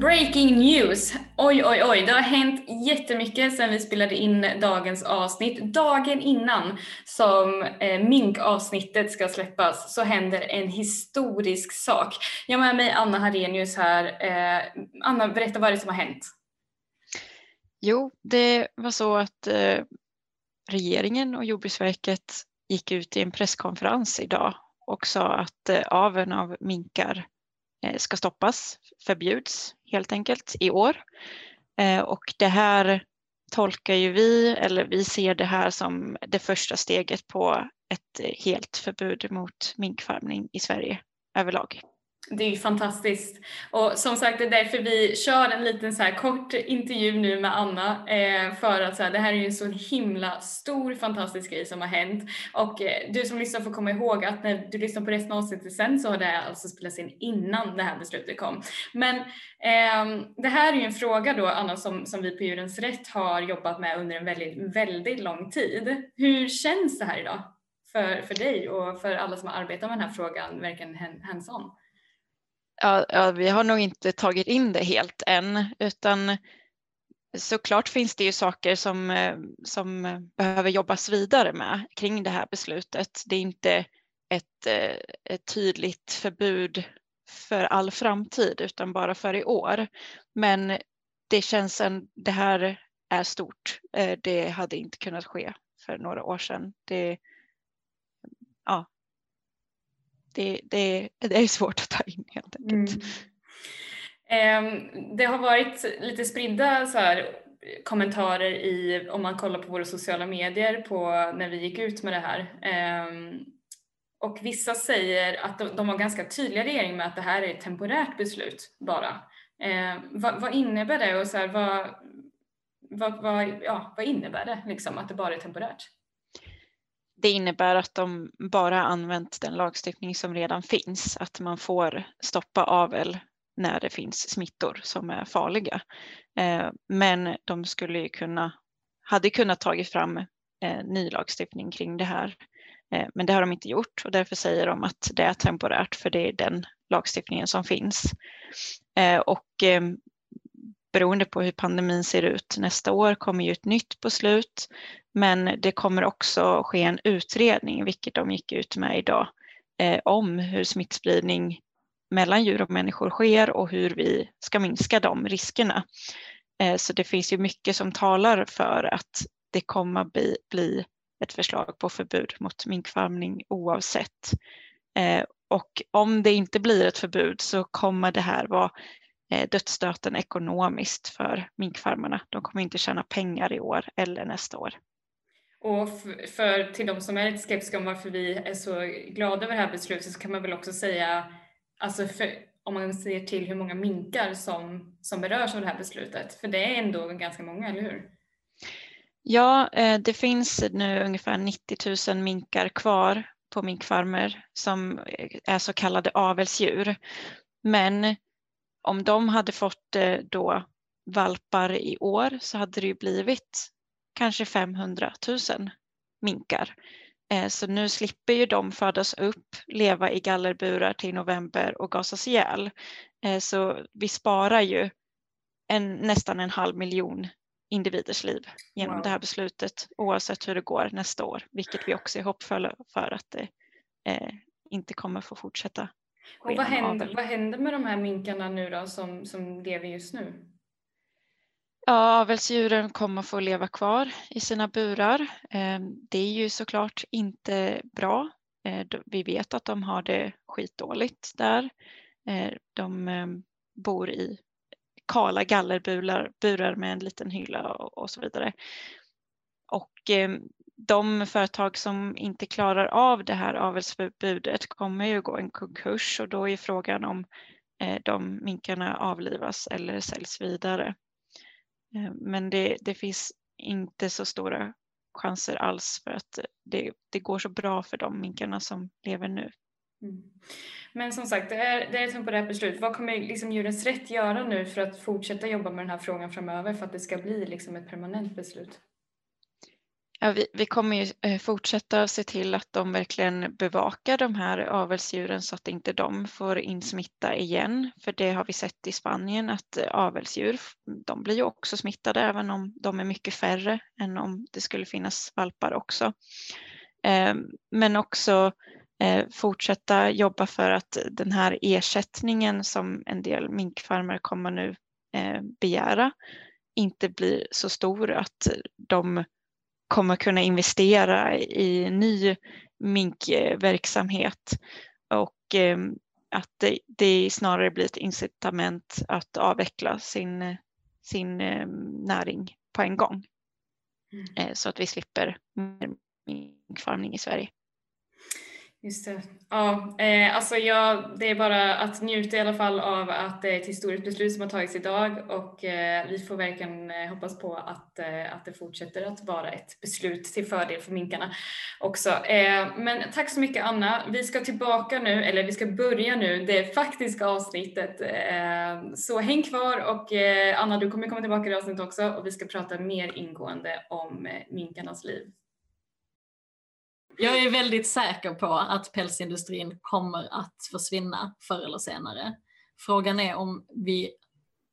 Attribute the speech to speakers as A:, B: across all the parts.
A: Breaking news! Oj, oj, oj. Det har hänt jättemycket sedan vi spelade in dagens avsnitt. Dagen innan som eh, minkavsnittet ska släppas så händer en historisk sak. Jag har med mig Anna Harenius här. Eh, Anna, berätta vad det är som har hänt.
B: Jo, det var så att eh, regeringen och Jordbruksverket gick ut i en presskonferens idag och sa att eh, aveln av minkar Eh, Eh, ska stoppas, förbjuds helt enkelt i år. Eh, och det här tolkar ju vi, eller vi ser det här som det första steget på ett helt förbud mot minkfarmning i Sverige överlag.
A: Det är ju fantastiskt. Och som sagt, det är därför vi kör en liten så här kort intervju nu med Anna. Eh, för att så här, det här är ju en så himla stor fantastisk grej som har hänt. Och eh, du som lyssnar får komma ihåg att när du lyssnar på resten av avsnittet sen så har det alltså spelats in innan det här beslutet kom. Men eh, det här är ju en fråga då Anna som, som vi på Djurens Rätt har jobbat med under en väldigt, väldigt lång tid. Hur känns det här idag? För, för dig och för alla som har arbetat med den här frågan, verkligen hands-on?
B: Ja, ja, vi har nog inte tagit in det helt än, utan såklart finns det ju saker som, eh, som behöver jobbas vidare med kring det här beslutet. Det är inte ett, eh, ett tydligt förbud för all framtid utan bara för i år. Men det känns en, det här är stort. Eh, det hade inte kunnat ske för några år sedan. Det, ja, det, det, det är svårt att ta in helt enkelt. Mm.
A: Eh, det har varit lite spridda så här, kommentarer i, om man kollar på våra sociala medier på när vi gick ut med det här. Eh, och vissa säger att de, de var ganska tydliga regering med att det här är ett temporärt beslut bara. Eh, vad, vad, innebär det och så här, vad, vad, vad, ja, vad innebär det liksom att det bara är temporärt?
B: Det innebär att de bara använt den lagstiftning som redan finns, att man får stoppa avel när det finns smittor som är farliga. Eh, men de skulle ju kunna, hade kunnat tagit fram eh, ny lagstiftning kring det här. Eh, men det har de inte gjort och därför säger de att det är temporärt för det är den lagstiftningen som finns. Och beroende på hur pandemin ser ut nästa år kommer ju ett nytt beslut men det kommer också ske en utredning, vilket de gick ut med idag, eh, om hur smittspridning mellan djur och människor sker och hur vi ska minska de riskerna. Eh, så det finns ju mycket som talar för att det kommer bli, bli ett förslag på förbud mot minkfarmning oavsett. Eh, och om det inte blir ett förbud så kommer det här vara eh, dödsstöten ekonomiskt för minkfarmarna. De kommer inte tjäna pengar i år eller nästa år.
A: Och för, till de som är lite skeptiska om varför vi är så glada över det här beslutet så kan man väl också säga, alltså för, om man ser till hur många minkar som, som berörs av det här beslutet, för det är ändå ganska många, eller hur?
B: Ja, eh, det finns nu ungefär 90 000 minkar kvar på minkfarmer som eh, är så kallade avelsdjur. Men om de hade fått eh, då valpar i år så hade det ju blivit kanske 500 000 minkar. Eh, så nu slipper ju de födas upp, leva i gallerburar till november och gasas ihjäl. Eh, så vi sparar ju en, nästan en halv miljon individers liv genom wow. det här beslutet oavsett hur det går nästa år, vilket vi också är hoppfulla för att det eh, inte kommer få fortsätta.
A: Och vad händer, vad händer med de här minkarna nu då som, som lever just nu?
B: Ja, avelsdjuren kommer få leva kvar i sina burar. Ehm, det är ju såklart inte bra. Eh, vi vet att de har det skitdåligt där. Eh, de ehm, bor i kala gallerburar burar med en liten hylla och så vidare. Och ehm, de företag som inte klarar av det här avelsförbudet kommer ju gå en konkurs och då är frågan om eh, de minkarna avlivas eller säljs vidare. Eh, men det, det finns inte så stora chanser alls för att det, det går så bra för de minkarna som lever nu. Mm.
A: Men som sagt, det är, det är ett temporärt beslut. Vad kommer liksom Djurens Rätt göra nu för att fortsätta jobba med den här frågan framöver för att det ska bli liksom ett permanent beslut?
B: Ja, vi, vi kommer ju eh, fortsätta se till att de verkligen bevakar de här avelsdjuren så att inte de får in smitta igen. För det har vi sett i Spanien att eh, avelsdjur, de blir ju också smittade även om de är mycket färre än om det skulle finnas valpar också. Ehm, men också eh, fortsätta jobba för att den här ersättningen som en del minkfarmer kommer nu begära inte blir så stor att de kommer kunna investera i ny minkverksamhet och ehm, att det, det snarare blir ett incitament att avveckla sin, sin ehm, näring på en gång. Mm. Eh, så att vi slipper minkfarmning i Sverige.
A: Just det. Ja, eh, alltså jag, det är bara att njuta i alla fall av att det är ett historiskt beslut som har tagits idag och eh, vi får verkligen eh, hoppas på att, eh, att det fortsätter att vara ett beslut till fördel för minkarna också. Eh, men tack så mycket Anna. Vi ska tillbaka nu, eller vi ska börja nu det faktiska avsnittet. Eh, så häng kvar och eh, Anna, du kommer komma tillbaka i avsnittet också och vi ska prata mer ingående om eh, minkarnas liv.
C: Jag är väldigt säker på att pälsindustrin kommer att försvinna förr eller senare. Frågan är om vi,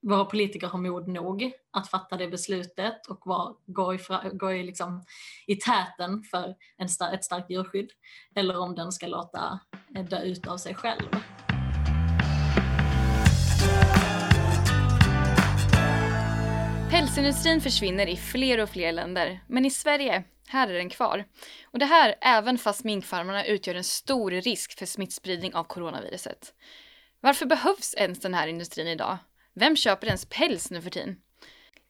C: våra politiker har mod nog att fatta det beslutet och var, gå, i, gå i, liksom, i täten för en star, ett starkt djurskydd. Eller om den ska låta eh, dö ut av sig själv.
A: Pälsindustrin försvinner i fler och fler länder, men i Sverige här är den kvar. Och det här även fast minkfarmarna utgör en stor risk för smittspridning av coronaviruset. Varför behövs ens den här industrin idag? Vem köper ens päls nu för tiden?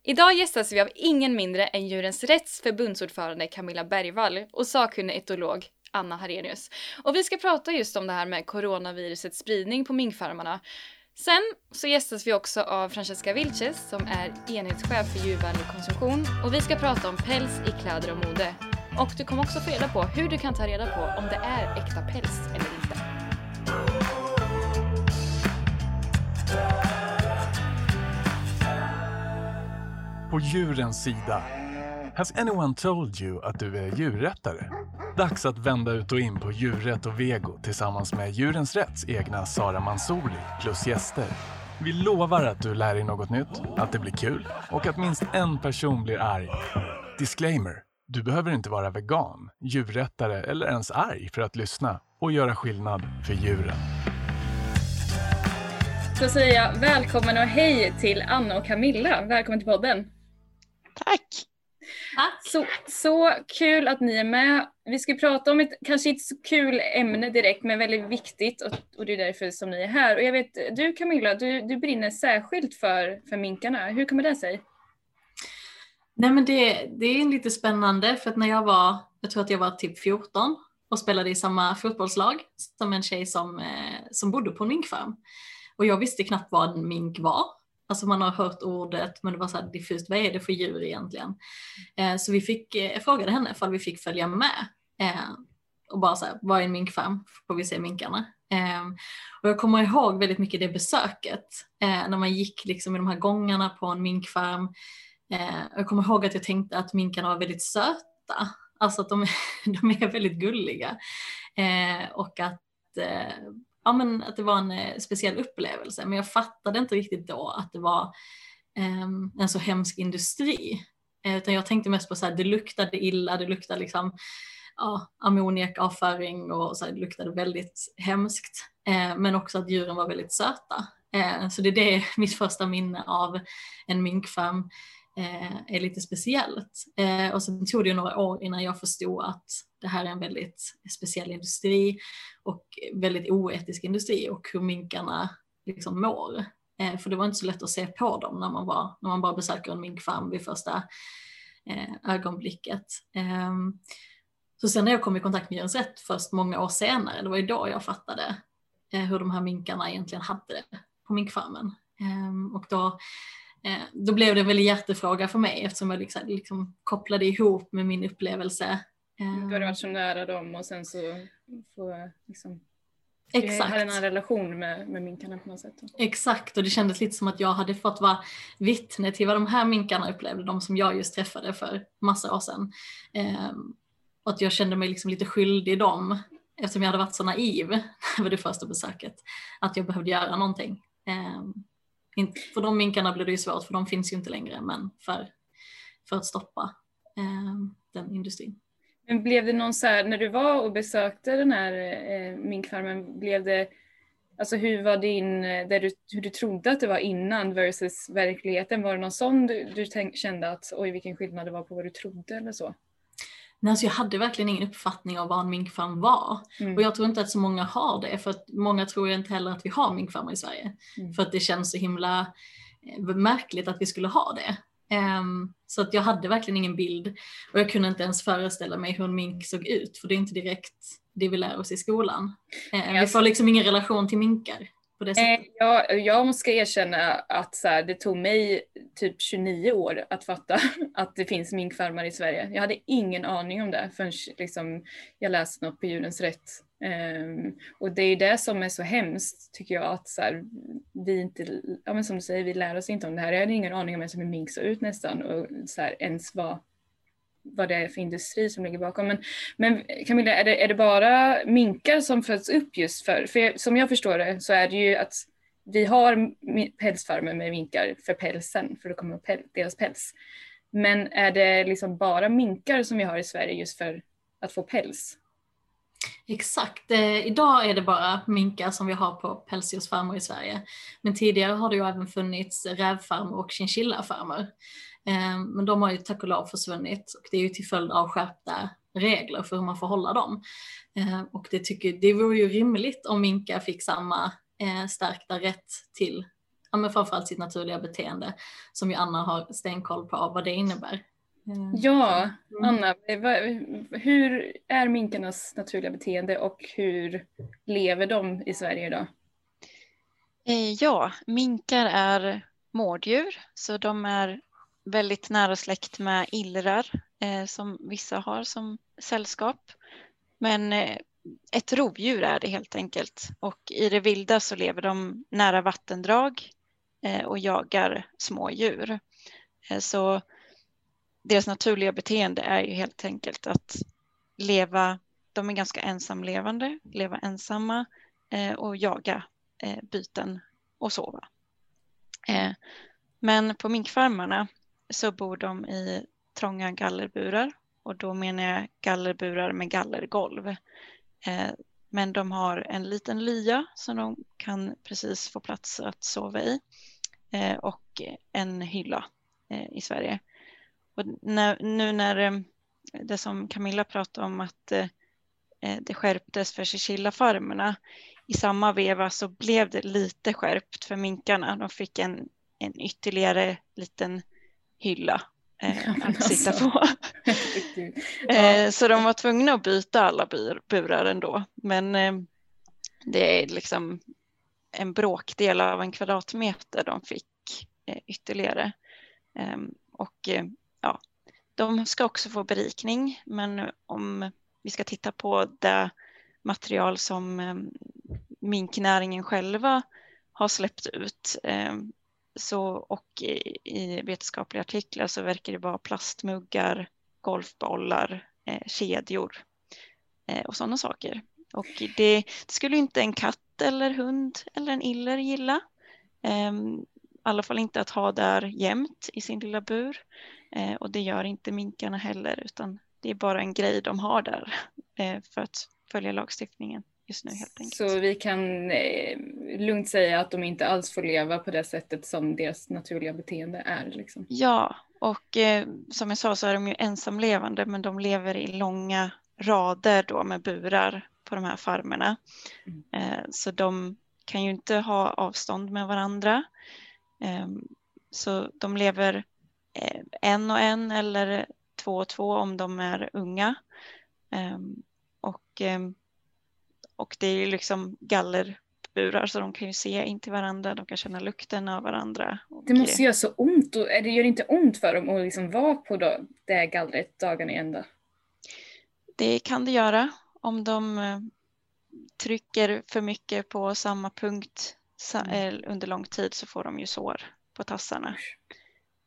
A: Idag gästas vi av ingen mindre än Djurens Rätts förbundsordförande Camilla Bergvall och sakkunnig etolog Anna Harenius. Och vi ska prata just om det här med coronavirusets spridning på minkfarmarna Sen så gästas vi också av Francesca Vilches som är enhetschef för djurvänlig konsumtion och vi ska prata om päls i kläder och mode. Och du kommer också få reda på hur du kan ta reda på om det är äkta päls eller inte.
D: På djurens sida Has anyone told you att du är djurrättare? Dags att vända ut och in på djurrätt och vego tillsammans med Djurens Rätts egna Sara Mansouri plus gäster. Vi lovar att du lär dig något nytt, att det blir kul och att minst en person blir arg. Disclaimer. Du behöver inte vara vegan, djurrättare eller ens arg för att lyssna och göra skillnad för djuren.
A: Så säger jag välkommen och hej till Anna och Camilla. Välkommen till podden.
B: Tack!
A: Så, så kul att ni är med. Vi ska prata om ett kanske inte så kul ämne direkt men väldigt viktigt och, och det är därför som ni är här. Och jag vet, du Camilla, du, du brinner särskilt för, för minkarna. Hur kommer det sig?
C: Nej men det, det är lite spännande för att när jag var, jag tror att jag var typ 14 och spelade i samma fotbollslag som en tjej som, eh, som bodde på en minkfarm. Och jag visste knappt vad en mink var. Alltså man har hört ordet men det var så här diffust, vad är det för djur egentligen? Eh, så vi fick, eh, jag frågade henne ifall vi fick följa med eh, och bara så här, vad är en minkfarm? Får vi se minkarna? Eh, och jag kommer ihåg väldigt mycket det besöket eh, när man gick liksom i de här gångarna på en minkfarm. Eh, jag kommer ihåg att jag tänkte att minkarna var väldigt söta, alltså att de, de är väldigt gulliga eh, och att eh, ja, men att det var en eh, speciell upplevelse. Men jag fattade inte riktigt då att det var eh, en så hemsk industri. Eh, utan jag tänkte mest på att det luktade illa, det luktade liksom ja, ammoniakavföring och så här, det luktade väldigt hemskt. Eh, men också att djuren var väldigt söta. Eh, så det är det mitt första minne av en minkfarm eh, är lite speciellt. Eh, och sen tog det ju några år innan jag förstod att det här är en väldigt speciell industri och väldigt oetisk industri och hur minkarna liksom mår. Eh, för det var inte så lätt att se på dem när man, var, när man bara besöker en minkfarm vid första eh, ögonblicket. Ehm, så sen när jag kom i kontakt med Djurens Rätt först många år senare, det var ju då jag fattade eh, hur de här minkarna egentligen hade det på minkfarmen. Ehm, och då då blev det väl en hjärtefråga för mig eftersom jag liksom, liksom kopplade ihop med min upplevelse.
A: Du har varit så nära dem och sen så får liksom Exakt.
C: Exakt.
A: hade en relation med, med minkarna på något sätt.
C: Exakt, och det kändes lite som att jag hade fått vara vittne till vad de här minkarna upplevde, de som jag just träffade för massa år sedan. Ehm, och att jag kände mig liksom lite skyldig dem, eftersom jag hade varit så naiv över det första besöket, att jag behövde göra någonting. Ehm, för de minkarna blev det ju svårt, för de finns ju inte längre, men för, för att stoppa eh, den industrin.
A: Men blev det någon så här, när du var och besökte den här eh, minkfarmen, blev det, alltså hur var din, eh, där du, hur du trodde att det var innan versus verkligheten, var det någon sån du, du tänk, kände att oj vilken skillnad det var på vad du trodde eller så?
C: Nej, alltså jag hade verkligen ingen uppfattning av vad en minkfarm var.
A: Mm.
C: Och jag tror inte att så många har det, för att många tror inte heller att vi har minkfarmar i Sverige.
A: Mm.
C: För att det känns så himla eh, märkligt att vi skulle ha det. Ehm, så att jag hade verkligen ingen bild och jag kunde inte ens föreställa mig hur en mink såg ut, för det är inte direkt det vi lär oss i skolan. Eh, vi
A: Alltså-
C: får liksom ingen relation till minkar på det
A: Eh,
C: sättet.
A: jag, jag ska erkänna att så här, det tog mig typ 29 år att fatta att det finns minkfarmar i Sverige. Jag hade ingen aning om det förrän liksom, jag läste något på Djurens Rätt. Ehm, och det är det som är så hemskt tycker jag att så här, vi inte, ja men som du säger, vi lär oss inte om det här. Jag hade ingen aning om ens hur mink såg ut nästan och så här, ens vad, vad det är för industri som ligger bakom. Men, men Camilla, är det, är det bara minkar som föds upp just för, för jag, som jag förstår det så är det ju att vi har pälsfarmer med minkar för pälsen, för att komma upp päl, deras päls. Men är det liksom bara minkar som vi har i Sverige just för att få päls?
C: Exakt, eh, idag är det bara minkar som vi har på pälsdjursfarmer i Sverige. Men tidigare har det ju även funnits rävfarmer och chinchillafarmer. Eh, men de har ju tack och lov försvunnit och det är ju till följd av skärpta regler för hur man får hålla dem. Eh, och det, tycker, det vore ju rimligt om minkar fick samma eh, stärkta rätt till ja, men framförallt sitt naturliga beteende som ju Anna har stenkoll på vad det innebär. Eh,
A: Ja,
C: mm.
A: Anna, eh, hur är minkarnas naturliga beteende och hur lever de i Sverige idag?
B: Eh, Ja, minkar är mårddjur, så de är väldigt nära släkt med illrar eh, som vissa har som sällskap. Men eh, ett rovdjur är det helt enkelt och i det vilda så lever de nära vattendrag eh, och jagar små djur. Eh, så deras naturliga beteende är ju helt enkelt att leva, de är ganska ensamlevande, leva ensamma eh, och jaga eh, byten och sova. Eh, men på minkfarmarna så bor de i trånga gallerburar och då menar jag gallerburar med gallergolv. Eh, men de har en liten lya som de kan precis få plats att sova i eh, och en hylla eh, i Sverige. Och nu när det som Camilla pratade om att det skärptes för chinchillafarmerna i samma veva så blev det lite skärpt för minkarna. De fick en, en ytterligare liten hylla eh, att sitta
A: alltså.
B: på.
A: Herregud.
B: Eh, så de var tvungna att byta alla bur, burar ändå. Men eh, det är liksom en bråkdel av en kvadratmeter de fick eh, ytterligare. Ehm, och eh, ja, de ska också få berikning, men om vi ska titta på det material som eh, minknäringen själva har släppt ut eh, så, och i, i vetenskapliga artiklar så verkar det vara plastmuggar, golfbollar, eh, kedjor eh, och sådana saker. Och det, det skulle inte en katt eller hund eller en iller gilla. Eh, I alla fall inte att ha där jämt i sin lilla bur. Eh, och det gör inte minkarna heller utan det är bara en grej de har där eh, för att följa lagstiftningen just nu helt enkelt.
A: Så vi kan eh, lugnt säga att de inte alls får leva på det sättet som deras naturliga beteende är. Liksom.
B: Ja, och eh, som jag sa så är de ju ensamlevande men de lever i långa rader då med burar på de här farmerna.
A: Mm.
B: Eh, så de kan ju inte ha avstånd med varandra. Eh, så de lever eh, en och en eller två och två om de är unga. Eh, och, eh, och det är ju liksom gallerburar så de kan ju se in till varandra, de kan känna lukten av varandra.
A: Det måste göra så ont, och, är det gör inte ont för dem att liksom vara på det gallret dagarna i ända?
B: Det kan det göra om de eh, trycker för mycket på samma punkt
A: Mm.
B: eh, under lång tid så får de ju sår på tassarna.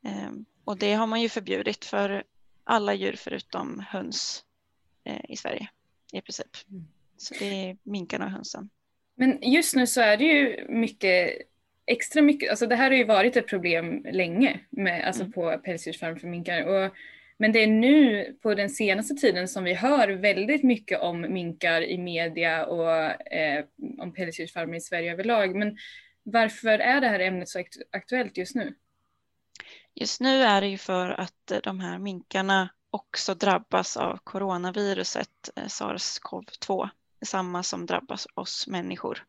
B: Ehm, Och det har man ju förbjudit för alla djur förutom höns eh, i Sverige i princip. Så det är minkarna och hönsen.
A: Men just nu så är det ju mycket, extra mycket, alltså det här har ju varit ett problem länge med, alltså
B: Mm.
A: på pälsdjursfarm för minkar. Och, men det är nu på den senaste tiden som vi hör väldigt mycket om minkar i media och eh, om pälsdjursfarmar i Sverige överlag. Men varför är det här ämnet så akt- aktuellt just nu?
B: Just nu är det ju för att eh, de här minkarna också drabbas av coronaviruset eh, sars-cov-2, samma som drabbas oss människor.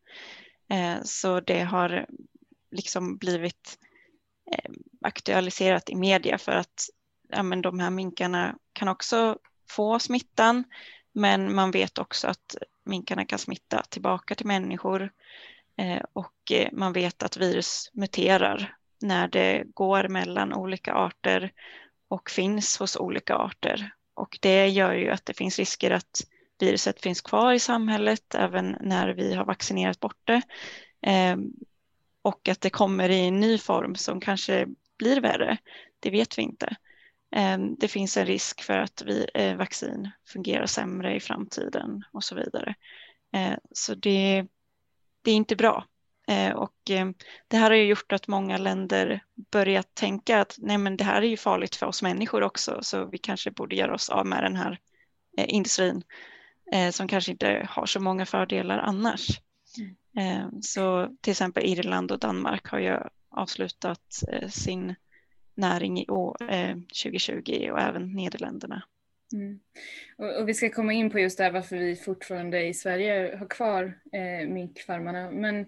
B: Eh, så det har liksom blivit eh, aktualiserat i media för att ja, men de här minkarna kan också få smittan, men man vet också att minkarna kan smitta tillbaka till människor eh, och man vet att virus muterar när det går mellan olika arter och finns hos olika arter. Och det gör ju att det finns risker att viruset finns kvar i samhället även när vi har vaccinerat bort det. Eh, och att det kommer i en ny form som kanske blir värre, det vet vi inte. Eh, det finns en risk för att vi, eh, vaccin fungerar sämre i framtiden och så vidare. Så det, det är inte bra. Och det här har ju gjort att många länder börjat tänka att nej men det här är ju farligt för oss människor också så vi kanske borde göra oss av med den här industrin eh, som kanske inte har så många fördelar annars. Eh, Så till exempel Irland och Danmark har ju avslutat eh, sin näring i år, eh, 2020 och även Nederländerna.
A: Mm. Och, och vi ska komma in på just det här varför vi fortfarande i Sverige har kvar eh, minkfarmarna. Men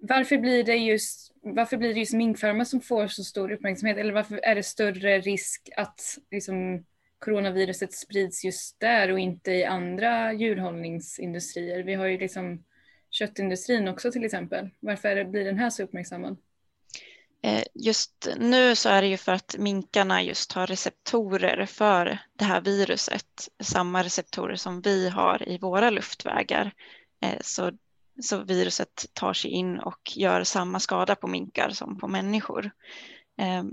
A: varför blir, det just, varför blir det just minkfarmar som får så stor uppmärksamhet? Eller varför är det större risk att liksom, coronaviruset sprids just där och inte i andra djurhållningsindustrier? Vi har ju liksom köttindustrin också till exempel. Varför blir den här så uppmärksammad?
B: Eh, just nu så är det ju för att minkarna just har receptorer för det här viruset, samma receptorer som vi har i våra luftvägar. Eh, så, så viruset tar sig in och gör samma skada på minkar som på människor. Ehm,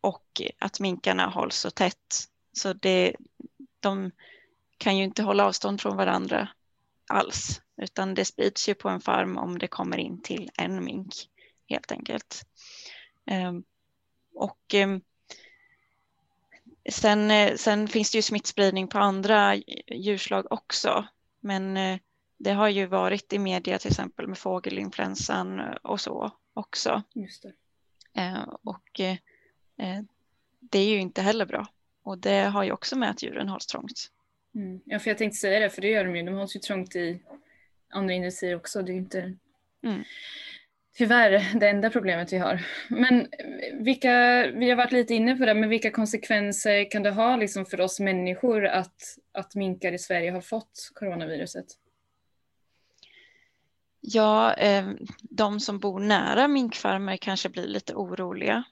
B: och att minkarna hålls så tätt så det, de kan ju inte hålla avstånd från varandra alls, utan det sprids ju på en farm om det kommer in till en mink helt enkelt. Ehm, Och ehm, sen, eh, sen finns det ju smittspridning på andra djurslag också. Men eh, det har ju varit i media till exempel med fågelinfluensan och så också.
A: Just det.
B: Eh, Och eh, eh, det är ju inte heller bra. Och det har ju också med att djuren hålls trångt.
A: Mm. Ja, för jag tänkte säga det, för det gör de ju. De hålls ju trångt i andra industrier också. Det är ju inte
B: Mm.
A: tyvärr det enda problemet vi har. Men vilka, vi har varit lite inne på det, men vilka konsekvenser kan det ha liksom för oss människor att, att minkar i Sverige har fått coronaviruset?
B: Ja, eh, de som bor nära minkfarmer kanske blir lite oroliga.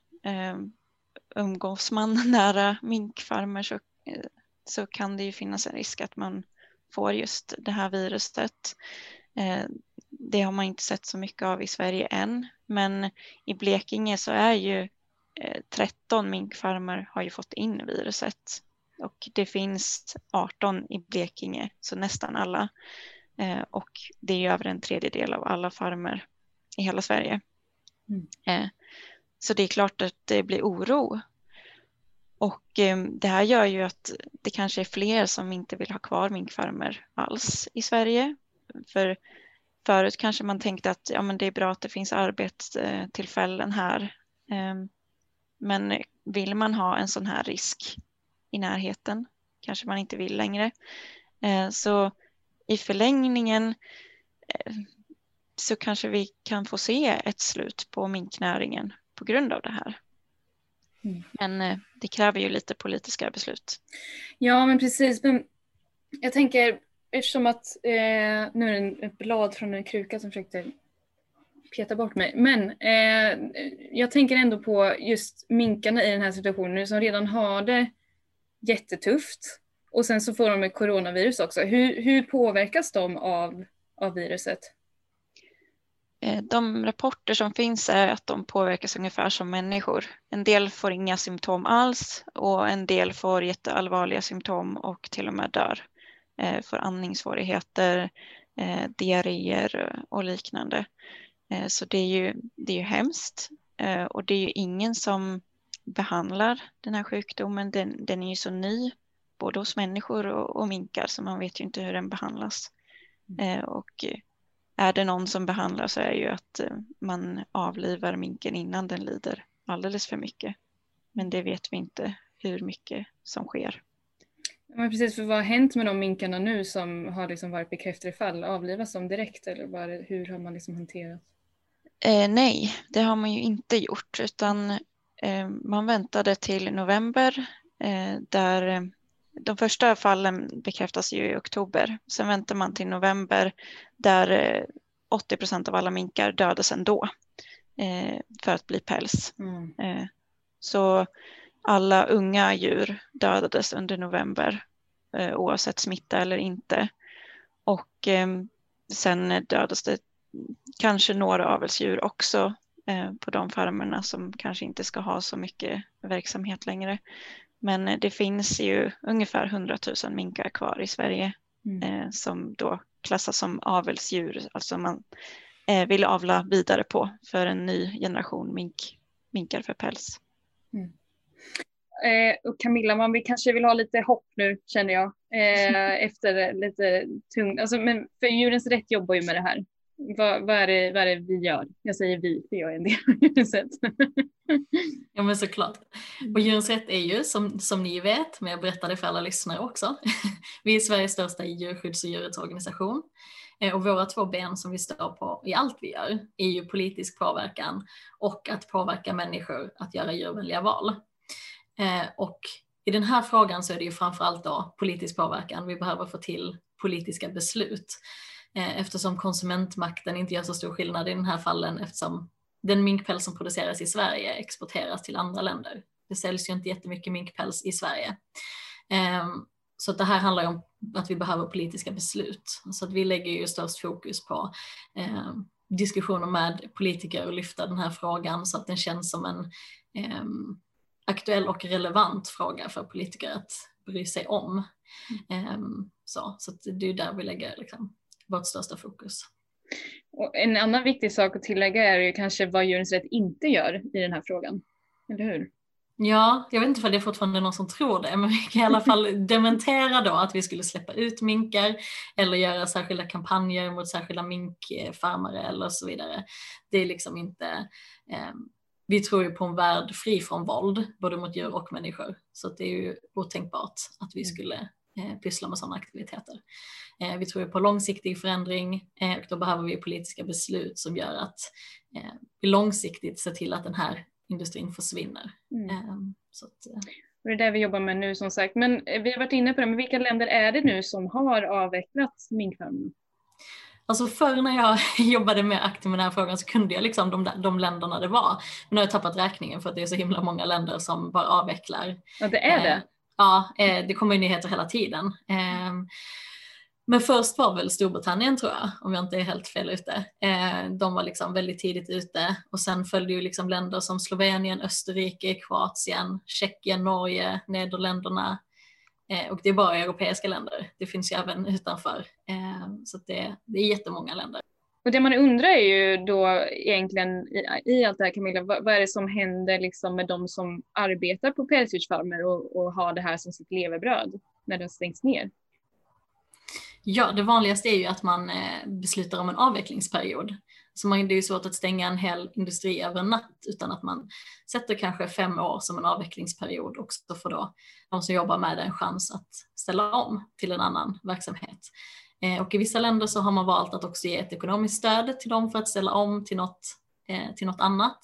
B: Eh, umgås man nära minkfarmer så, eh, så kan det ju finnas en risk att man får just det här viruset. Eh, det har man inte sett så mycket av i Sverige än, men i Blekinge så är ju eh, 13 minkfarmer har ju fått in viruset och det finns 18 i Blekinge, så nästan alla. Eh, och det är ju över en tredjedel av alla farmer i hela Sverige.
A: Mm.
B: Så det är klart att det blir oro. Och eh, det här gör ju att det kanske är fler som inte vill ha kvar minkfarmer alls i Sverige. För förut kanske man tänkte att ja, men det är bra att det finns arbetstillfällen här. Eh, men vill man ha en sån här risk i närheten kanske man inte vill längre. Eh, så i förlängningen eh, så kanske vi kan få se ett slut på minknäringen på grund av det här.
A: Mm.
B: Men eh, det kräver ju lite politiska beslut.
A: Ja, men precis. Men jag tänker, eftersom att eh, nu är det en, ett blad från en kruka som försökte peta bort mig. Men eh, jag tänker ändå på just minkarna i den här situationen som redan har det jättetufft och sen så får de ett coronavirus också. Hur, hur påverkas de av, av viruset?
B: Eh, de rapporter som finns är att de påverkas ungefär som människor. En del får inga symptom alls och en del får jätteallvarliga symptom och till och med dör. Eh, får andningssvårigheter, eh, diarréer och liknande. Så det är ju, det är ju hemskt och det är ju ingen som behandlar den här sjukdomen. Den, den är ju så ny både hos människor och, och minkar så man vet ju inte hur den behandlas. Och är det någon som behandlar så är ju att eh, man avlivar minken innan den lider alldeles för mycket. Men det vet vi inte hur mycket som sker.
A: Men precis, för vad har hänt med de minkarna nu som har liksom varit bekräftade fall? Avlivas de direkt eller bara, hur har man liksom hanterat?
B: Eh, nej, det har man ju inte gjort utan eh, man väntade till november eh, där de första fallen bekräftas ju i oktober. Sen väntar man till november där 80 eh, procent av alla minkar dödas ändå eh, för att bli päls. Mm. Eh, så alla unga djur dödades under november oavsett smitta eller inte. Och sen dödas det kanske några avelsdjur också på de farmerna som kanske inte ska ha så mycket verksamhet längre. Men eh, det finns ju ungefär 100 000 minkar kvar i Sverige mm. eh, som då klassas som avelsdjur, alltså man eh, vill avla vidare på för en ny generation mink, minkar för päls. Mm.
A: Eh, och Camilla, man vill, kanske vill ha lite hopp nu känner jag. Eh, efter lite tungt, alltså, men för Djurens Rätt jobbar ju med det här. Vad, vad, är det, vad är det vi gör? Jag säger vi, för jag är en del av Djurens Rätt.
C: ja men såklart. Och Djurens Rätt är ju som, som ni vet, men jag berättar det för alla lyssnare också, vi är Sveriges största djurskydds och djurrättsorganisation. Eh, och våra två ben som vi står på i allt vi gör är ju politisk påverkan och att påverka människor att göra djurvänliga val. Eh, och i den här frågan så är det ju framförallt då politisk påverkan. Vi behöver få till politiska beslut. Eh, eftersom konsumentmakten inte gör så stor skillnad i den här fallen eftersom den minkpäls som produceras i Sverige exporteras till andra länder. Det säljs ju inte jättemycket minkpäls i Sverige. Ehm, så det här handlar ju om att vi behöver politiska beslut. Så att vi lägger ju störst fokus på ehm, diskussioner med politiker och lyfta den här frågan så att den känns som en ehm, aktuell och relevant fråga för politiker att bry sig om. Mm. så så det är där vi lägger liksom, vårt största fokus.
A: Och en annan viktig sak att tillägga är ju kanske vad Djurens Rätt inte gör i den här frågan. Eller hur?
C: Ja, jag vet inte om det är fortfarande någon som tror det, men vi kan i alla fall dementera då att vi skulle släppa ut minkar eller göra särskilda kampanjer mot särskilda minkfarmare eller så vidare. Det är liksom inte, eh, vi tror ju på en värld fri från våld, både mot djur och människor, så det är ju otänkbart att vi mm. skulle eh, pyssla med sådana aktiviteter. Eh, vi tror på långsiktig förändring eh, och då behöver vi politiska beslut som gör att vi långsiktigt ser till att den här industrin försvinner. Mm. Ehm, så att,
A: det är det vi jobbar med nu som sagt. Men vi har varit inne på det, men vilka länder är det nu som har avvecklat minkfarmerna?
C: Alltså förr när jag jobbade mer aktivt med den här frågan så kunde jag liksom de, de länderna det var. Men nu har jag tappat räkningen för att det är så himla många länder som bara avvecklar.
A: Ja det är det?
C: Ja, eh, det kommer nyheter hela tiden. Eh, men först var väl Storbritannien tror jag, om jag inte är helt fel ute. Eh, de var liksom väldigt tidigt ute och sen följde ju liksom länder som Slovenien, Österrike, Kroatien, Tjeckien, Norge, Nederländerna. Och det är bara europeiska länder. Det finns ju även utanför. Så det, det är jättemånga länder.
A: Och det man undrar är ju då egentligen i, i allt det här Camilla, vad, vad, är det som händer liksom med de som arbetar på pälsdjursfarmer och, och har det här som sitt levebröd när det stängs ner?
C: Ja, det vanligaste är ju att man eh, beslutar om en avvecklingsperiod. Så man, det är ju svårt att stänga en hel industri över en natt utan att man sätter kanske fem år som en avvecklingsperiod också för då de som jobbar med det en chans att ställa om till en annan verksamhet. Eh, och i vissa länder så har man valt att också ge ett ekonomiskt stöd till dem för att ställa om till något, eh, till något annat.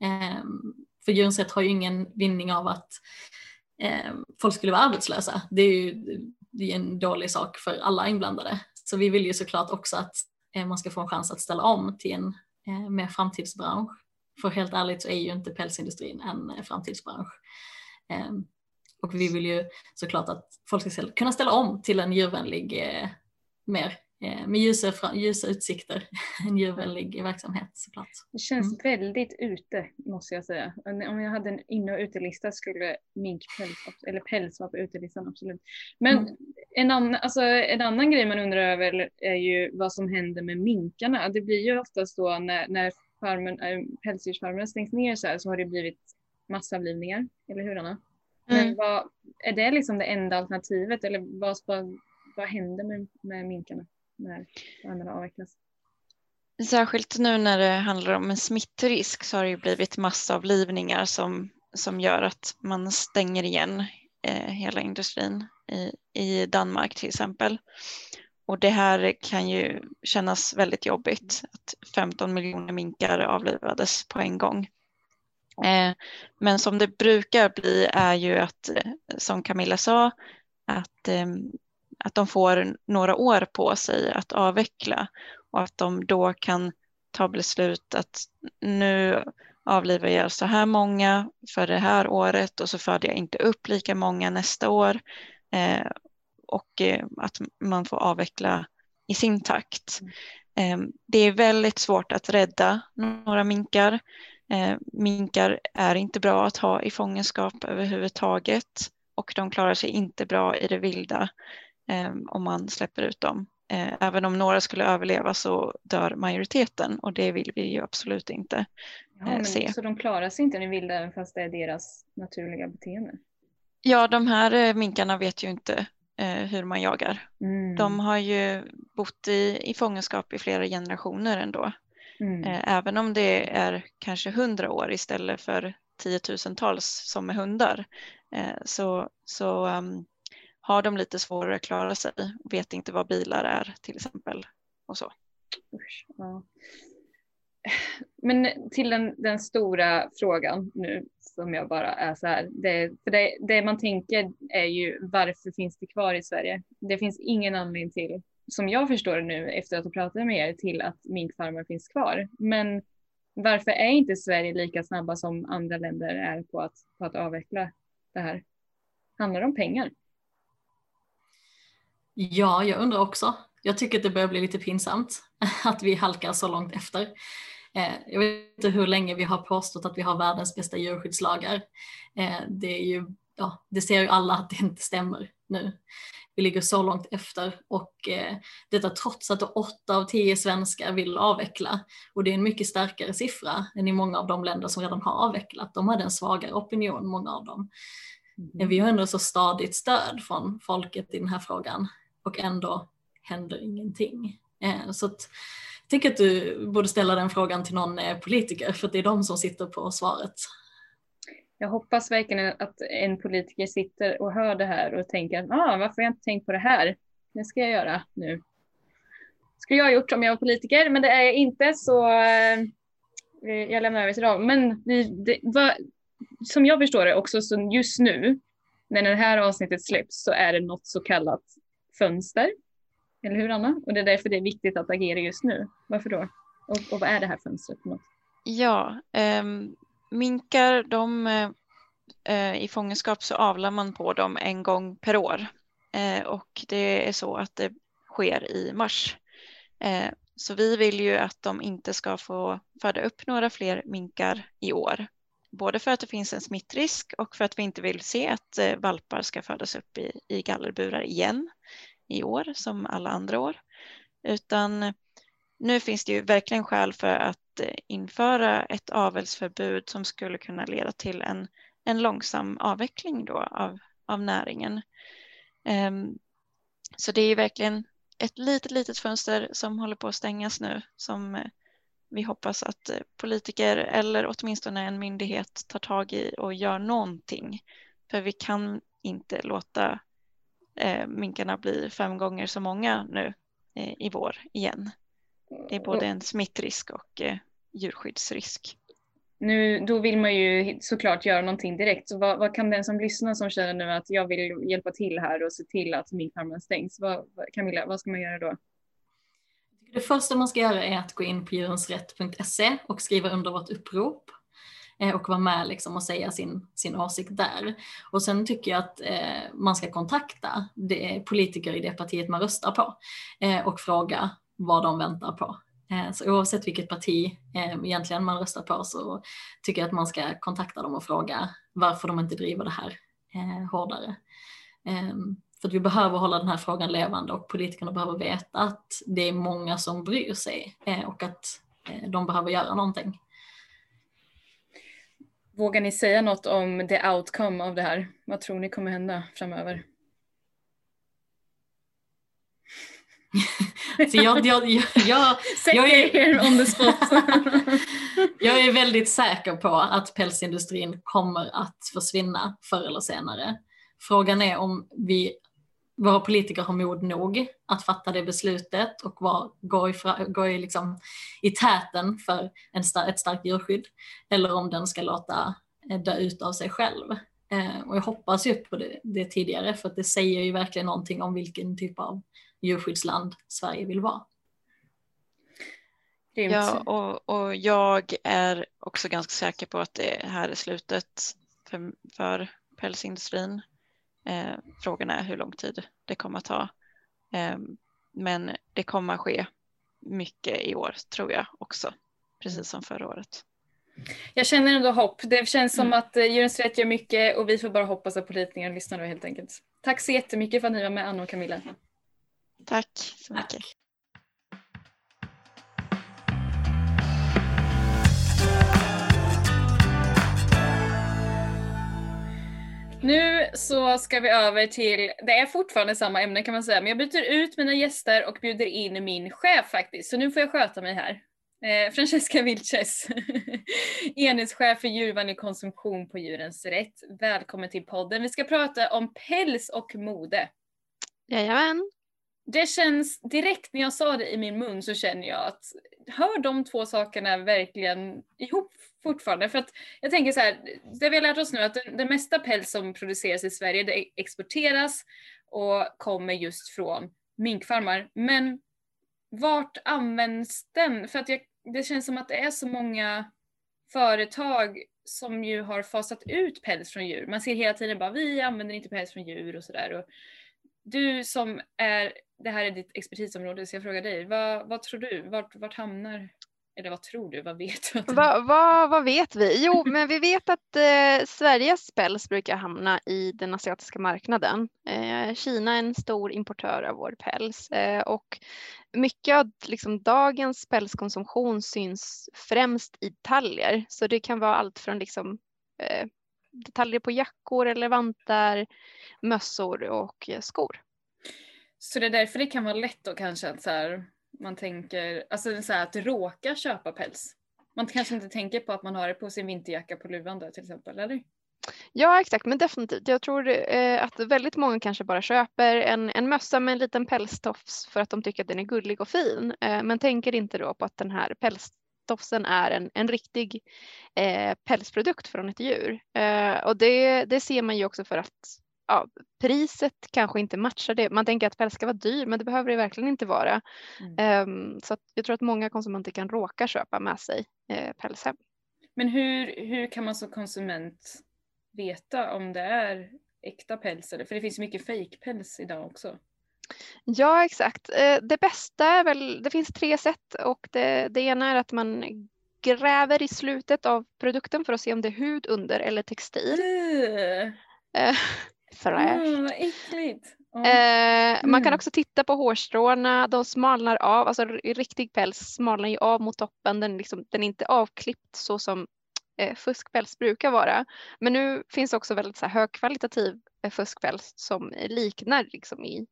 C: Eh, för Djurens har ju ingen vinning av att folk skulle vara arbetslösa. Det är ju det är en dålig sak för alla inblandade. Så vi vill ju såklart också att man ska få en chans att ställa om till en mer framtidsbransch. För helt ärligt så är ju inte pälsindustrin en framtidsbransch. Och vi vill ju såklart att folk ska kunna ställa om till en djurvänlig, mer eh, med ljusa, ljusa utsikter, en djurvänlig verksamhet såklart.
A: Det känns mm. väldigt ute måste jag säga. Om jag hade en inne och utelista skulle minkpäls eller päls vara på utelistan absolut. Men mm. en, annan, alltså, en annan grej man undrar över är ju vad som händer med minkarna. Det blir ju oftast då när, när farmen, äh, pälsdjursfarmerna stängs ner så här så har det blivit massavlivningar, eller hur Anna? Men mm. vad, är det liksom det enda alternativet eller vad, vad, händer med, med minkarna när farmerna avvecklas?
B: Särskilt nu när det handlar om en smittrisk så har det ju blivit massavlivningar som, som gör att man stänger igen eh, hela industrin i, i Danmark till exempel. Och det här kan ju kännas väldigt jobbigt att 15 miljoner minkar avlivades på en gång. Eh, men som det brukar bli är ju att, eh, som Camilla sa, att, eh, att de får några år på sig att avveckla och att de då kan ta beslut att nu avlivar jag så här många för det här året och så föder jag inte upp lika många nästa år och att man får avveckla i sin takt. Mm. Det är väldigt svårt att rädda några minkar Eh, minkar är inte bra att ha i fångenskap överhuvudtaget och de klarar sig inte bra i det vilda eh, om man släpper ut dem. Eh, även om några skulle överleva så dör majoriteten och det vill vi ju absolut inte ja, se.
A: Så de klarar sig inte i det vilda även fast det är deras naturliga beteende?
B: Ja, de här minkarna vet ju inte hur man jagar. Mm. De har ju bott i, i fångenskap i flera generationer ändå. Mm. Eh, även om det är kanske hundra år istället för tiotusentals som är hundar eh, så, så um, har de lite svårare att klara sig, vet inte vad bilar är till exempel och så.
A: Usch, ja. Men till den, den, stora frågan nu som jag bara är så här. Det, för det, det man tänker är ju varför finns det kvar i Sverige? Det finns ingen anledning till som jag förstår det nu efter att ha pratat med er till att minkfarmar finns kvar. Men varför är inte Sverige lika snabba som andra länder är på att, på att avveckla det här? Handlar det om pengar?
C: Ja, jag undrar också. Jag tycker att det börjar bli lite pinsamt att vi halkar så långt efter. Eh, jag vet inte hur länge vi har påstått att vi har världens bästa djurskyddslagar. Eh, det, är ju, ja, det ser ju alla att det inte stämmer nu. Vi ligger så långt efter och eh, detta trots att åtta av tio svenskar vill avveckla. Och det är en mycket starkare siffra än i många av de länder som redan har avvecklat. De hade en svagare opinion, många av dem. Mm. Men vi har ändå så stadigt stöd från folket i den här frågan och ändå händer ingenting. Eh, så att, jag tycker att du borde ställa den frågan till någon eh, politiker för det är de som sitter på svaret
A: jag hoppas verkligen att en politiker sitter och hör det här och tänker ah, varför har jag inte tänkt på det här? Det ska jag göra nu. skulle jag ha gjort om jag var politiker, men det är jag inte så eh, jag lämnar över till dem. Men det, det, va, som jag förstår det också så just nu när det här avsnittet släpps så är det något så kallat fönster. Eller hur Anna? Och det är därför det är viktigt att agera just nu. Varför då? Och, och vad är det här fönstret för något?
B: Ja, eh, minkar, de, eh, eh, i fångenskap så avlar man på dem en gång per år eh, och det är så att det sker i mars. Eh, så vi vill ju att de inte ska få föda upp några fler minkar i år. Både för att det finns en smittrisk och för att vi inte vill se att eh, valpar ska födas upp i, i gallerburar igen i år som alla andra år. Utan eh, nu finns det ju verkligen skäl för att eh, införa ett avelsförbud som skulle kunna leda till en, en långsam avveckling då av, av näringen. Um, så det är verkligen ett litet, litet fönster som håller på att stängas nu som vi hoppas att eh, politiker eller åtminstone en myndighet tar tag i och gör någonting. För vi kan inte låta eh, minkarna bli fem gånger så många nu eh, i vår igen. Det är både en smittrisk och eh, djurskyddsrisk.
A: Nu, då vill man ju såklart göra någonting direkt. Så vad, vad, kan den som lyssnar som känner nu att jag vill hjälpa till här och se till att minkfarmen stängs, vad, Camilla, vad ska man göra då?
C: Det första man ska göra är att gå in på djurensrätt.se och skriva under vårt upprop. Eh, och vara med liksom och säga sin, sin åsikt där. Och sen tycker jag att eh, man ska kontakta det, politiker i det partiet man röstar på eh, och fråga vad de väntar på. Eh, så oavsett vilket parti eh, egentligen man röstar på så tycker jag att man ska kontakta dem och fråga varför de inte driver det här eh, hårdare. Ehm, för att vi behöver hålla den här frågan levande och politikerna behöver veta att det är många som bryr sig och att de behöver göra någonting.
A: Vågar ni säga något om the outcome av det här? Vad tror ni kommer hända framöver?
C: Så jag, jag, jag, jag,
A: jag, är, on the spot.
C: jag är väldigt säker på att pälsindustrin kommer att försvinna förr eller senare. Frågan är om vi, våra politiker har mod nog att fatta det beslutet och var, gå, i, gå i, liksom, i täten för en star, ett starkt djurskydd. Eller om den ska låta eh, dö ut av sig själv. Eh, och jag hoppas ju på det, det tidigare för att det säger ju verkligen någonting om vilken typ av djurskyddsland Sverige vill vara.
B: Ja, och, och jag är också ganska säker på att det här är slutet för, för pälsindustrin. Eh, frågan är hur lång tid det kommer att ta. Eh, men det kommer att ske mycket i år tror jag också, precis som förra året.
A: Jag känner ändå hopp. Det känns som mm. att eh, Djurens Rätt gör mycket och vi får bara hoppas att politikerna lyssnar då helt enkelt. Tack så jättemycket för att ni var med Anna och Camilla.
B: Tack så mycket. Tack.
A: Nu så ska vi över till, det är fortfarande samma ämne kan man säga, men jag byter ut mina gäster och bjuder in min chef faktiskt, så nu får jag sköta mig här. Eh, Francesca Vilches, enhetschef för djurvänlig konsumtion på Djurens Rätt. Välkommen till podden. Vi ska prata om päls och mode.
B: Jajamän
A: det känns direkt när jag sa det i min mun så känner jag att hör de två sakerna verkligen ihop fortfarande? För att jag tänker så här, det vi har lärt oss nu att den, den mesta päls som produceras i Sverige det exporteras och kommer just från minkfarmar. Men vart används den? För att jag, det känns som att det är så många företag som ju har fasat ut päls från djur. Man ser hela tiden bara vi använder inte päls från djur och sådär. Du som är det här är ditt expertisområde så jag frågar dig, vad, vad tror du, vart, vart hamnar eller vad tror du, vad vet du?
E: Va, va, vad vet vi? Jo, men vi vet att eh, Sveriges päls brukar hamna i den asiatiska marknaden. Eh, Kina är en stor importör av vår päls eh, och mycket av liksom, dagens pälskonsumtion syns främst i detaljer. Så det kan vara allt från liksom, eh, detaljer på jackor eller vantar, mössor och eh, skor.
A: Så det är därför det kan vara lätt då kanske att så här, man tänker, alltså så här, att råka köpa päls. Man kanske inte tänker på att man har det på sin vinterjacka på luvan då till exempel, eller?
E: Ja exakt, men definitivt. Jag tror eh, att väldigt många kanske bara köper en, en mössa med en liten pälstofs för att de tycker att den är gullig och fin. Eh, men tänker inte då på att den här pälstofsen är en, en riktig eh, pälsprodukt från ett djur. Eh, och det, det ser man ju också för att ja, priset kanske inte matchar det. Man tänker att päls ska vara dyr men det behöver det verkligen inte vara. Mm. Um, så jag tror att många konsumenter kan råka köpa med sig uh, päls hem.
A: Men hur, hur kan man som konsument veta om det är äkta päls? Eller? För det finns mycket fejkpäls idag också.
E: Ja exakt. Eh, det bästa är väl, det finns tre sätt och det, det ena är att man gräver i slutet av produkten för att se om det är hud under eller textil. Mm
A: fräscht. Mm, vad äckligt.
E: Mm. Eh, man kan mm. också titta på hårstråna, de smalnar av, alltså riktig päls smalnar ju av mot toppen, den, liksom, den är inte avklippt så som eh, fuskpäls brukar vara. Men nu finns också väldigt så här, högkvalitativ eh, fuskpäls som liknar liksom, i,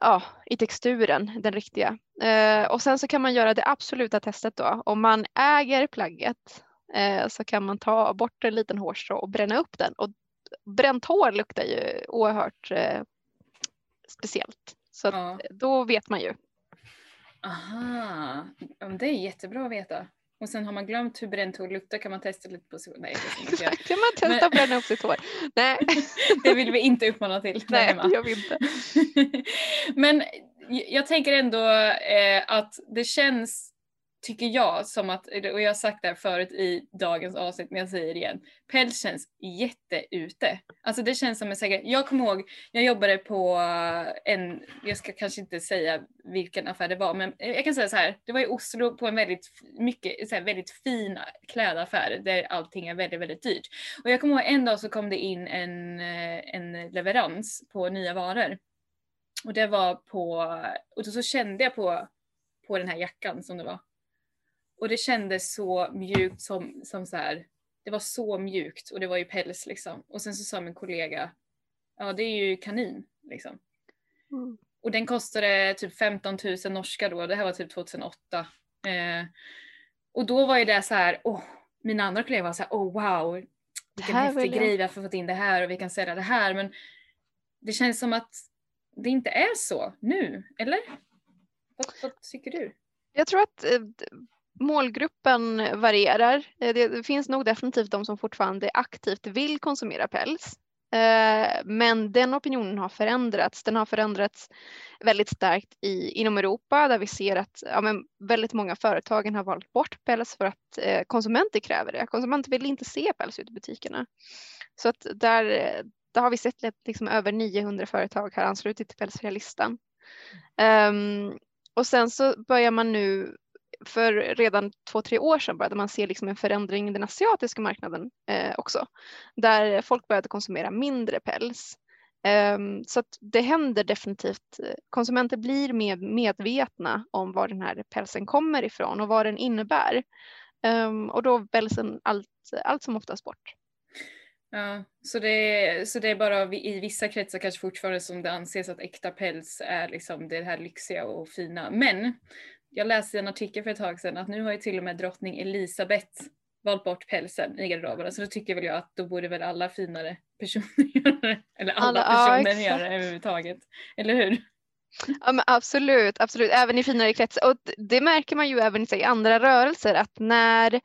E: ja, i texturen, den riktiga. Eh, och sen så kan man göra det absoluta testet då. Om man äger plagget eh, så kan man ta bort en liten hårstrå och bränna upp den och bränt hår luktar ju oerhört eh, speciellt. Så ja. då vet man ju.
A: Aha, det är jättebra att veta. Och sen har man glömt hur bränt hår luktar kan man testa lite på sig. Nej,
E: det kan man testa att bränna upp sitt hår. Nej.
A: det vill vi inte uppmana till.
E: Nej, det gör vi inte.
A: Men jag tänker ändå eh, att det känns tycker jag som att, och jag har sagt det här förut i dagens avsnitt men jag säger det igen, päls känns jätteute. Alltså det känns som en säker, jag kommer ihåg, jag jobbade på eh, en, jag ska kanske inte säga vilken affär det var men jag kan säga så här, det var i Oslo på en väldigt, mycket, så här, väldigt fin klädaffär där allting är väldigt, väldigt dyrt. Och jag kommer ihåg en dag så kom det in en, eh, en leverans på nya varor. Och det var på, och då så kände jag på, på den här jackan som det var och det kändes så mjukt som, som så här, det var så mjukt och det var ju päls liksom. Och sen så sa min kollega, ja det är ju kanin liksom. Mm. Och den kostade typ 15 000 norska då, det här var typ 2008. Eh, och då var ju det så här, oh, mina andra kollegor var så här, oh wow, vilken häftig grej vi har fått in det här och vi kan sälja det här. Men det känns som att det inte är så nu, eller? Vad, vad tycker du?
E: Jag tror att eh, Målgruppen varierar. Eh, det finns nog definitivt de som fortfarande aktivt vill konsumera päls. Eh, men den opinionen har förändrats. Den har förändrats väldigt starkt i, inom Europa där vi ser att ja, men väldigt många företagen har valt bort päls för att eh, konsumenter kräver det. Konsumenter vill inte se päls ute i butikerna. Så att där, eh, där har vi sett att liksom över 900 företag har anslutit till pälsfria listan. Um, och sen så börjar man nu för redan två, tre år sedan började man se liksom en förändring i den asiatiska marknaden eh, också, där folk började konsumera mindre päls. Eh, så att det händer definitivt. Konsumenter blir mer medvetna om var den här pälsen kommer ifrån och vad den innebär. Um, och då väljs allt, allt som oftast bort.
A: Ja, så det, är, så det är bara i vissa kretsar kanske fortfarande som det anses att äkta päls är liksom det här lyxiga och fina. Men jag läste i en artikel för ett tag sedan att nu har ju till och med drottning Elisabeth valt bort pälsen i garderoberna så då tycker väl jag att då borde väl alla finare personer göra det. Eller alla, alla personer ja, göra det överhuvudtaget. Eller hur?
E: Ja men absolut, absolut, även i finare kretsar. Och det märker man ju även i andra rörelser att när,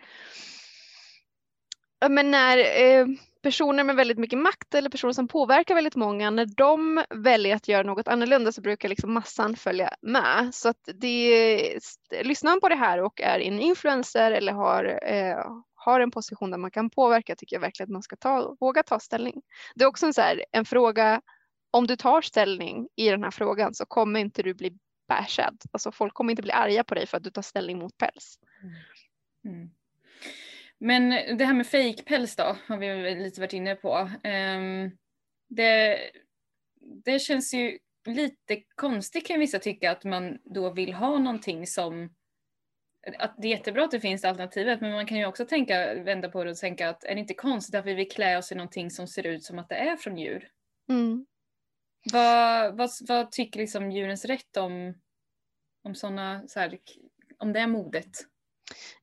E: ja, men när eh, personer med väldigt mycket makt eller personer som påverkar väldigt många, när de väljer att göra något annorlunda så brukar liksom massan följa med. Så att det, lyssnar man på det här och är en influencer eller har, eh, har en position där man kan påverka tycker jag verkligen att man ska ta, våga ta ställning. Det är också en, så här, en fråga, om du tar ställning i den här frågan så kommer inte du bli bashad. Alltså folk kommer inte bli arga på dig för att du tar ställning mot päls. Mm.
A: Mm. Men det här med fejkpäls då har vi lite varit inne på. Um, det, det känns ju lite konstigt kan vissa tycka att man då vill ha någonting som att det är jättebra att det finns alternativet men man kan ju också tänka, vända på det och tänka att är det inte konstigt att vi vill klä oss i någonting som ser ut som att det är från djur? Mm. Vad, vad, vad tycker liksom djurens rätt om, om sådana, så här, om det är modet?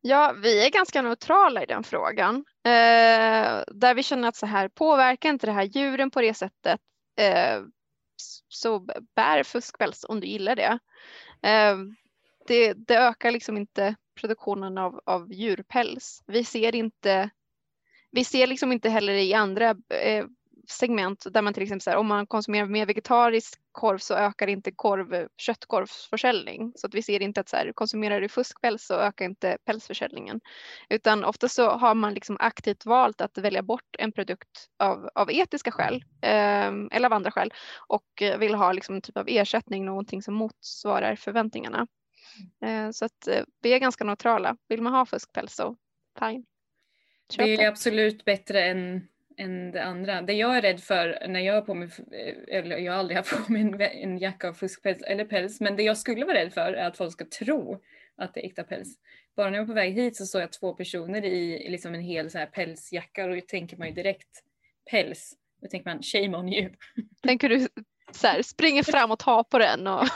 E: Ja, vi är ganska neutrala i den frågan. Eh, där vi känner att så här, påverkar inte det här djuren på det sättet eh, så bär fuskpäls om du gillar det. Eh, det. det. ökar liksom inte produktionen av, av djurpäls. Vi ser inte vi ser liksom inte heller i andra eh, segment där man till exempel här, om man konsumerar mer vegetarisk korv så ökar inte korv, köttkorvsförsäljning. Så att vi ser inte att så här, konsumerar du fuskpäls så ökar inte pälsförsäljningen. Utan ofta så har man liksom aktivt valt att välja bort en produkt av, av etiska skäl eh, eller av andra skäl och vill ha liksom en typ av ersättning, någonting som motsvarar förväntningarna. Eh, så att eh, vi är ganska neutrala. Vill man ha fuskpäls så fine.
A: Köp det är absolut bättre än än det andra. Det jag är rädd för när jag har på mig, eller jag har aldrig haft på mig en, en jacka av fuskpäls eller päls, men det jag skulle vara rädd för är att folk ska tro att det är äkta päls. Bara när jag var på väg hit så såg jag två personer i liksom en hel så här pälsjacka och då tänker man ju direkt päls. Då tänker man shame on you.
E: Tänker du så här, springer fram och tar på den och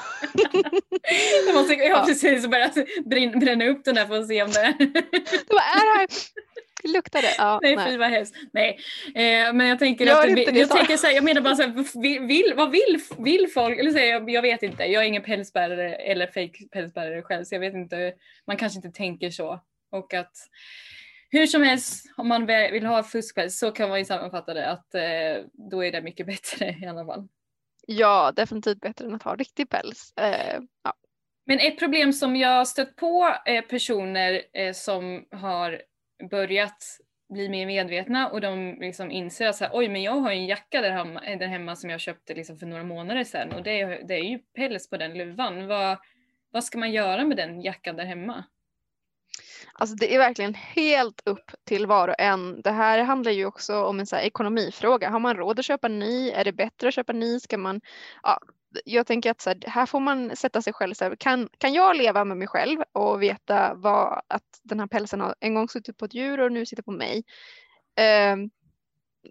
A: jag måste, ja, precis, och börja bränna upp den där för att se om det är.
E: det är här Luktar det? Ja,
A: nej, nej. fy vad hemskt. Nej, eh, men jag tänker Gör att det, jag, tänker så här, jag menar bara så här, vill, vad vill, vill folk, eller så här, jag, jag, vet inte, jag är ingen pälsbärare eller fake pälsbärare själv så jag vet inte, man kanske inte tänker så. Och att hur som helst, om man vill ha fuskpäls så kan man ju sammanfatta det att eh, då är det mycket bättre i alla fall.
E: Ja, definitivt bättre än att ha riktig päls. Eh, ja.
A: Men ett problem som jag stött på är personer eh, som har börjat bli mer medvetna och de liksom inser att så här, oj men jag har en jacka där hemma, eh, där hemma som jag köpte liksom för några månader sedan och det är, det är ju päls på den luvan. Vad, vad ska man göra med den jackan där hemma?
E: Alltså det är verkligen helt upp till var och en. Det här handlar ju också om en så ekonomifråga. Har man råd att köpa ny? Är det bättre att köpa ny? Ska man, ja, jag tänker att så här, här får man sätta sig själv. Så här, kan, kan jag leva med mig själv och veta vad, att den här pälsen har en gång suttit på ett djur och nu sitter på mig? Eh,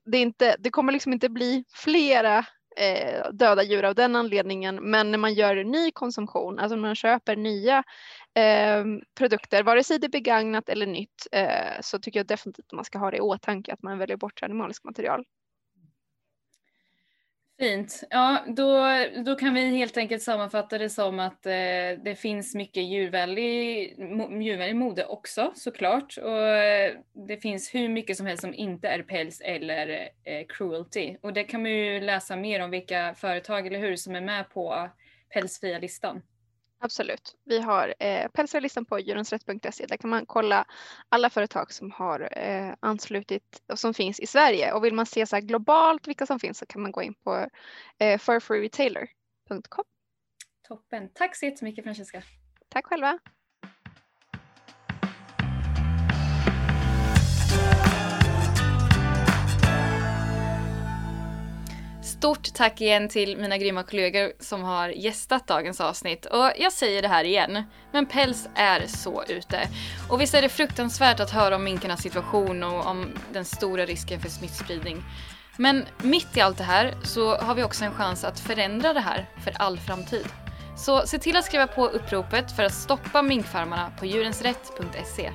E: det, är inte, det kommer liksom inte bli flera eh, döda djur av den anledningen. Men när man gör ny konsumtion, alltså när man köper nya eh, produkter, vare sig det är begagnat eller nytt, eh, så tycker jag definitivt att man ska ha det i åtanke att man väljer bort animaliskt material.
A: Fint. Ja, då, då kan vi helt enkelt sammanfatta det som att eh, det finns mycket djurvänlig, djurvänlig mode också såklart. Och eh, det finns hur mycket som helst som inte är päls eller eh, cruelty. Och det kan man ju läsa mer om vilka företag, eller hur, som är med på eh, pälsfria listan.
E: Absolut. Vi har eh, pälsarlistan på djurensrätt.se. Där kan man kolla alla företag som har eh, anslutit och som finns i Sverige. Och vill man se så här globalt vilka som finns så kan man gå in på eh, furfreeretailer.com.
A: Toppen. Tack så jättemycket Francesca.
E: Tack själva.
A: Stort tack igen till mina grymma kollegor som har gästat dagens avsnitt. Och jag säger det här igen, men päls är så ute. Och visst är det fruktansvärt att höra om minkarnas situation och om den stora risken för smittspridning. Men mitt i allt det här så har vi också en chans att förändra det här för all framtid. Så se till att skriva på uppropet för att stoppa minkfarmarna på djurensrätt.se.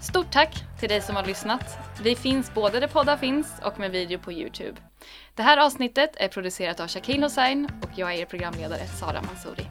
A: Stort tack till dig som har lyssnat. Vi finns både där poddar finns och med video på Youtube. Det här avsnittet är producerat av Shaquille Hossein och jag är er programledare Sara Mansouri.